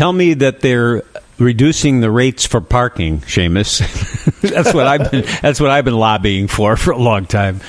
tell me that they're reducing the rates for parking, Seamus. that's what I've been. That's what I've been lobbying for for a long time.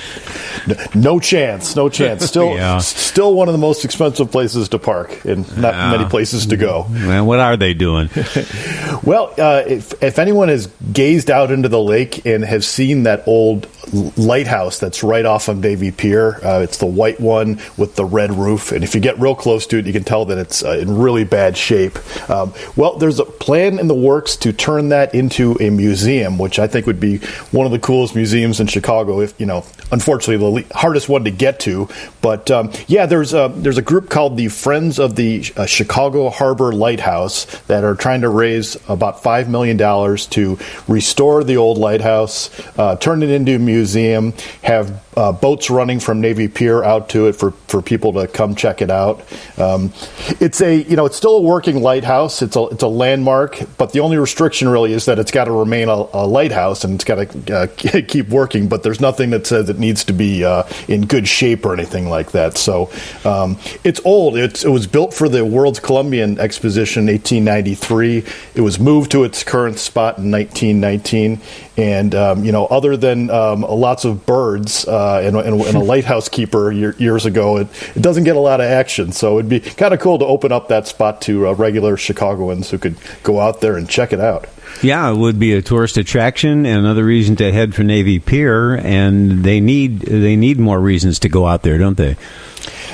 No chance. No chance. Still, yeah. still one of the most expensive places to park, and not uh, many places to go. Man, what are they doing? well, uh, if, if anyone has gazed out into the lake and have seen that old lighthouse that's right off on Navy Pier, uh, it's the white one with the red roof, and if you get real close to it, you can tell that it's uh, in really bad shape. Um, well, there's a plan in the works to turn that into a museum, which I think would be one of the coolest museums in Chicago. If you know, unfortunately, the hardest one to get to, but um, yeah, there's a there's a group called the Friends of the uh, Chicago Harbor Lighthouse that are trying to raise about five million dollars to restore the old lighthouse, uh, turn it into a museum, have uh, boats running from Navy Pier out to it for, for people to come check it out. Um, it's a you know it's still a working lighthouse. It's a it's a landmark, but the only restriction really is that it's got to remain a, a, lighthouse and it's got to uh, keep working. But there's nothing that says it needs to be uh, in good shape or anything like that. So um, it's old. It's, it was built for the World's Columbian Exposition, in 1893. It was moved to its current spot in 1919. And um, you know, other than um, lots of birds uh, and, and, and, a lighthouse keeper year, years ago, it, it, doesn't get a lot of action. So it'd be kind of cool to open up that spot to uh, regular Chicagoans who could go out there and check it out. Yeah, it would be a tourist attraction and another reason to head for Navy Pier, and they need they need more reasons to go out there, don't they?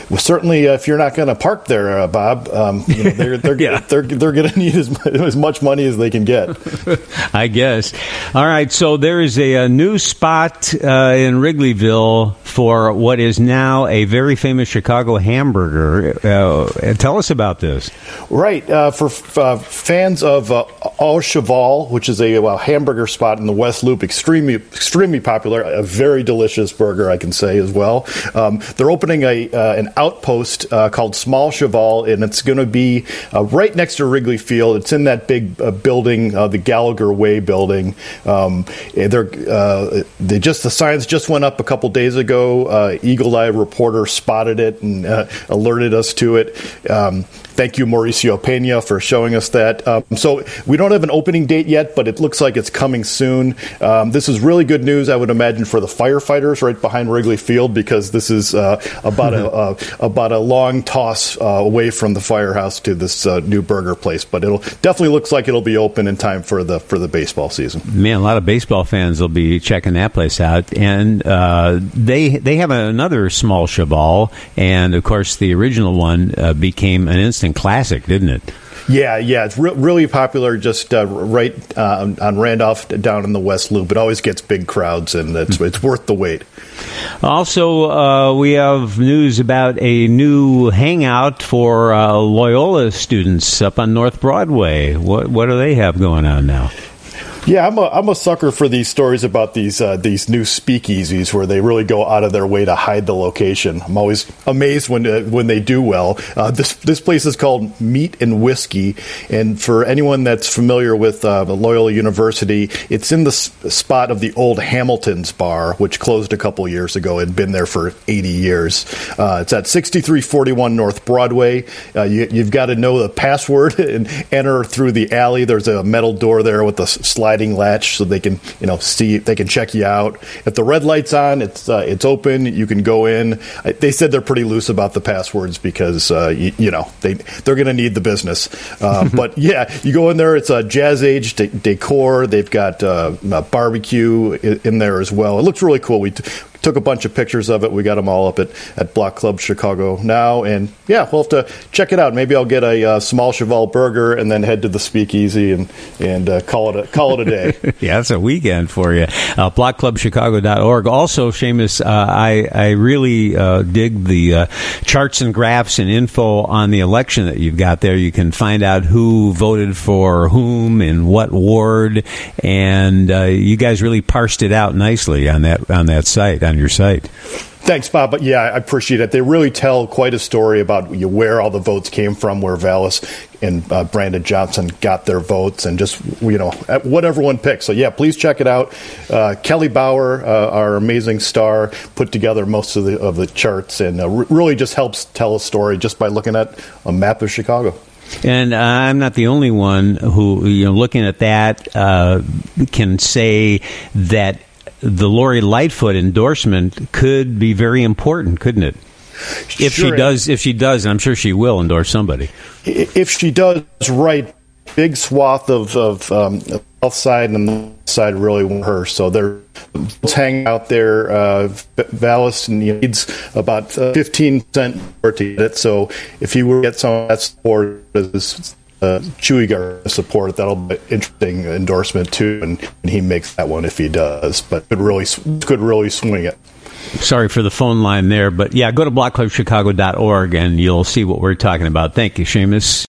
well, certainly uh, if you're not going to park there, uh, Bob, um, you know, they're they're, yeah. they're they're going to need as, as much money as they can get. I guess. All right, so there is a, a new spot uh, in Wrigleyville for what is now a very famous Chicago hamburger. Uh, tell us about this. Right uh, for uh, fans of Au Cheval, which is a hamburger spot in the West Loop, extremely extremely popular, a very delicious burger, I can say as well. Um, they're opening a an outpost uh, called Small Cheval, and it's going to be uh, right next to Wrigley Field. It's in that big uh, building, uh, the Gallagher Way building. Um, they're, uh, they just the signs just went up a couple days ago. Uh, Eagle Eye reporter spotted it and alerted us to it. Um, thank you, Mauricio Pena, for showing us that. Um, so we don't have an opening date yet, but it looks like it's coming soon. Um, this is really good news, I would imagine, for the firefighters right behind Wrigley Field because this is uh, about a uh, about a long toss uh, away from the firehouse to this uh, new burger place. But it'll definitely looks like it'll be open in time for the for the baseball season. Man, a lot of baseball fans will be checking that place out, and uh, they they have another small cheval, and of course the original one uh, became an instant classic, didn't it? Yeah, yeah, it's re- really popular just uh, right uh, on Randolph down in the West Loop. It always gets big crowds, and it's, it's worth the wait. Also, uh, we have news about a new hangout for uh, Loyola students up on North Broadway. What what do they have going on now? Yeah, I'm a, I'm a sucker for these stories about these uh, these new speakeasies where they really go out of their way to hide the location. I'm always amazed when uh, when they do well. Uh, this this place is called Meat and Whiskey, and for anyone that's familiar with uh, Loyola University, it's in the spot of the old Hamilton's Bar, which closed a couple years ago. Had been there for 80 years. Uh, it's at 6341 North Broadway. Uh, you, you've got to know the password and enter through the alley. There's a metal door there with a slide sliding latch so they can you know see they can check you out. If the red light's on, it's uh, it's open. You can go in. They said they're pretty loose about the passwords because uh, you, you, know they they're going to need the business. Uh, but yeah, you go in there. It's a jazz age de- decor. They've got uh, barbecue in, in, there as well. It looks really cool. We t- took a bunch of pictures of it. We got them all up at, at Block Club Chicago now. And yeah, we'll have to check it out. Maybe I'll get a uh, small cheval burger and then head to the speakeasy and, and uh, call, it a, call it a day. yeah, that's a weekend for you. Uh, blockclubchicago.org. Also, Seamus, uh, I, I really uh, dig the uh, charts and graphs and info on the election that you've got there. You can find out who voted for whom in what ward. And uh, you guys really parsed it out nicely on that, on that site on your site. Thanks, Bob. But yeah, I appreciate it. They really tell quite a story about where all the votes came from, where Vallas and uh, Brandon Johnson got their votes, and just you know what everyone picked. So yeah, please check it out. Uh, Kelly Bauer, uh, our amazing star, put together most of the of the charts, and uh, really just helps tell a story just by looking at a map of Chicago. And I'm not the only one who, you know, looking at that, uh, can say that the Lori Lightfoot endorsement could be very important, couldn't it? If sure. she does, if she does, and I'm sure she will endorse somebody. If she does, right, big swath of of um, side and the side really want her. So they're hanging out there. Uh, Vallas needs about uh, 15 cent to get it. So if you were to get some of that support, uh, Chuy Gar support, that'll be an interesting endorsement too. And, and he makes that one if he does, but could really could really swing it. Sorry for the phone line there, but yeah, go to blockclubchicago.org and you'll see what we're talking about. Thank you, Seamus.